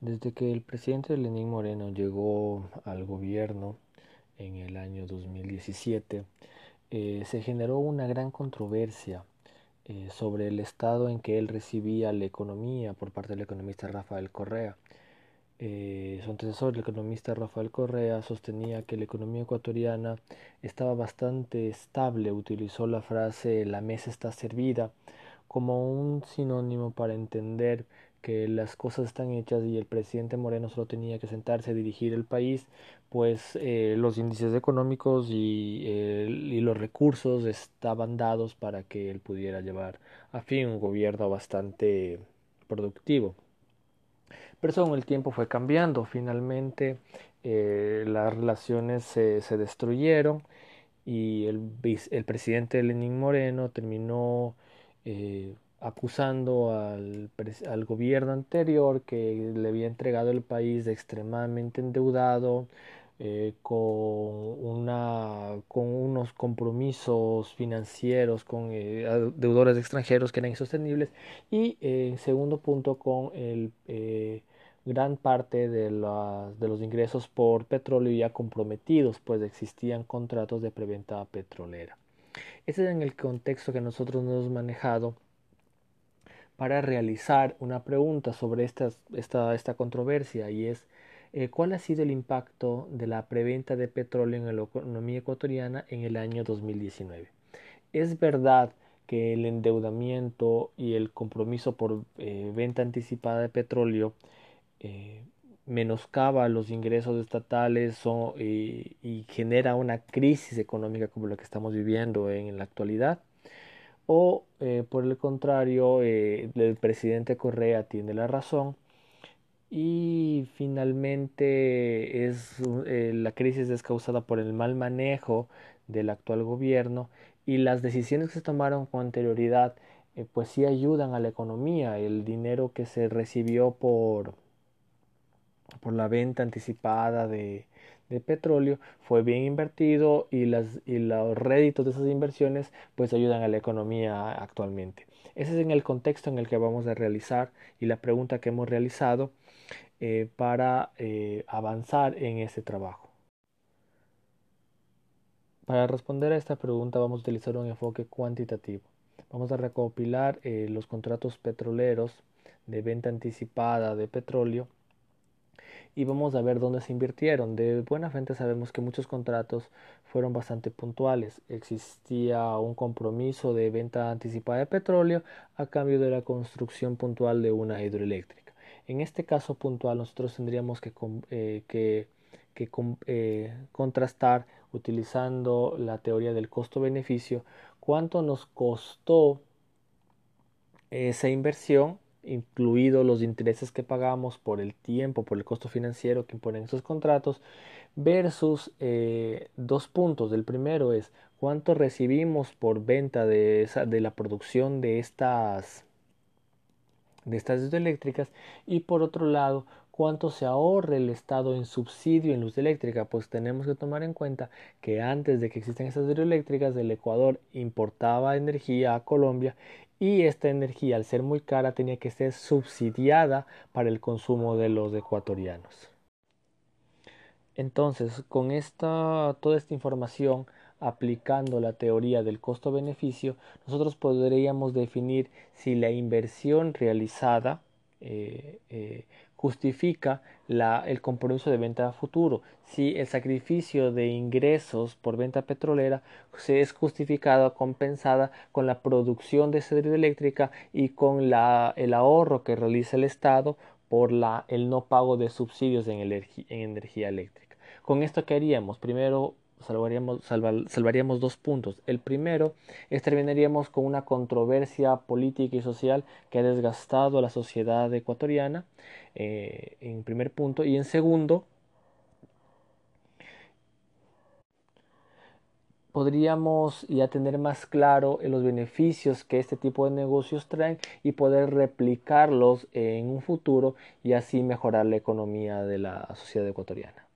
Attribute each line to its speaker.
Speaker 1: Desde que el presidente Lenín Moreno llegó al gobierno en el año 2017, eh, se generó una gran controversia eh, sobre el estado en que él recibía la economía por parte del economista Rafael Correa. Eh, su antecesor, el economista Rafael Correa, sostenía que la economía ecuatoriana estaba bastante estable, utilizó la frase la mesa está servida como un sinónimo para entender que las cosas están hechas y el presidente Moreno solo tenía que sentarse a dirigir el país, pues eh, los índices económicos y, los recursos estaban dados para que él pudiera llevar a fin un gobierno bastante productivo. Pero con el tiempo fue cambiando. Finalmente eh, las relaciones se, se, destruyeron y el, el presidente Lenín Moreno terminó eh, acusando al, al, gobierno anterior que le había entregado el país extremadamente endeudado, eh, con, una, con unos compromisos financieros con eh, deudores extranjeros que eran insostenibles. Y en segundo punto con el gran parte de, de los ingresos por petróleo ya comprometidos pues existían contratos de preventa petrolera. Ese es en el contexto que nosotros nos hemos manejado para realizar una pregunta sobre esta, esta, esta controversia y es eh, cuál ha sido el impacto de la preventa de petróleo en la economía ecuatoriana en el año 2019. Es verdad que el endeudamiento y el compromiso por eh, venta anticipada de petróleo eh, menoscaba los ingresos estatales y, genera una crisis económica como la que estamos viviendo en la actualidad o eh, por el contrario eh, el presidente Correa tiene la razón. Y finalmente es eh, la crisis es causada por el mal manejo del actual gobierno y las decisiones que se tomaron con anterioridad pues sí ayudan a la economía. El dinero que se recibió por por la venta anticipada de, de petróleo fue bien invertido y, las, y los réditos de esas inversiones pues ayudan a la economía actualmente. Ese es en el contexto en el que vamos a realizar y la pregunta que hemos realizado eh, para eh, avanzar en ese trabajo. Para responder a esta pregunta vamos a utilizar un enfoque cuantitativo. Vamos a recopilar eh, los contratos petroleros de venta anticipada de petróleo y vamos a ver dónde se invirtieron. De buena fuente sabemos que muchos contratos fueron bastante puntuales. Existía un compromiso de venta anticipada de petróleo a cambio de la construcción puntual de una hidroeléctrica. En este caso puntual nosotros tendríamos que, eh, eh, contrastar utilizando la teoría del costo-beneficio cuánto nos costó esa inversión incluidos los intereses que pagamos por el tiempo, por el costo financiero que imponen esos contratos, versus eh, dos puntos. El primero es cuánto recibimos por venta de, esa, de la producción de estas de estas eléctricas y por otro lado cuánto se ahorre el Estado en subsidio en luz eléctrica, pues tenemos que tomar en cuenta que antes de que existan estas hidroeléctricas el Ecuador importaba energía a Colombia y esta energía al ser muy cara tenía que ser subsidiada para el consumo de los ecuatorianos. Entonces, con esta, toda esta información, aplicando la teoría del costo-beneficio, nosotros podríamos definir si la inversión realizada eh, eh, justifica la, el compromiso de venta a futuro. Si el sacrificio de ingresos por venta petrolera se es justificada, compensada con la producción de esa eléctrica y con la, el ahorro que realiza el Estado por la, el no pago de subsidios en, en energía eléctrica. Con esto, ¿qué haríamos? Primero, salvaríamos, salvaríamos dos puntos. El primero es terminaríamos con una controversia política y social que ha desgastado a la sociedad ecuatoriana, eh, en primer punto. Y en segundo, podríamos ya tener más claro los beneficios que este tipo de negocios traen y poder replicarlos en un futuro y así mejorar la economía de la sociedad ecuatoriana.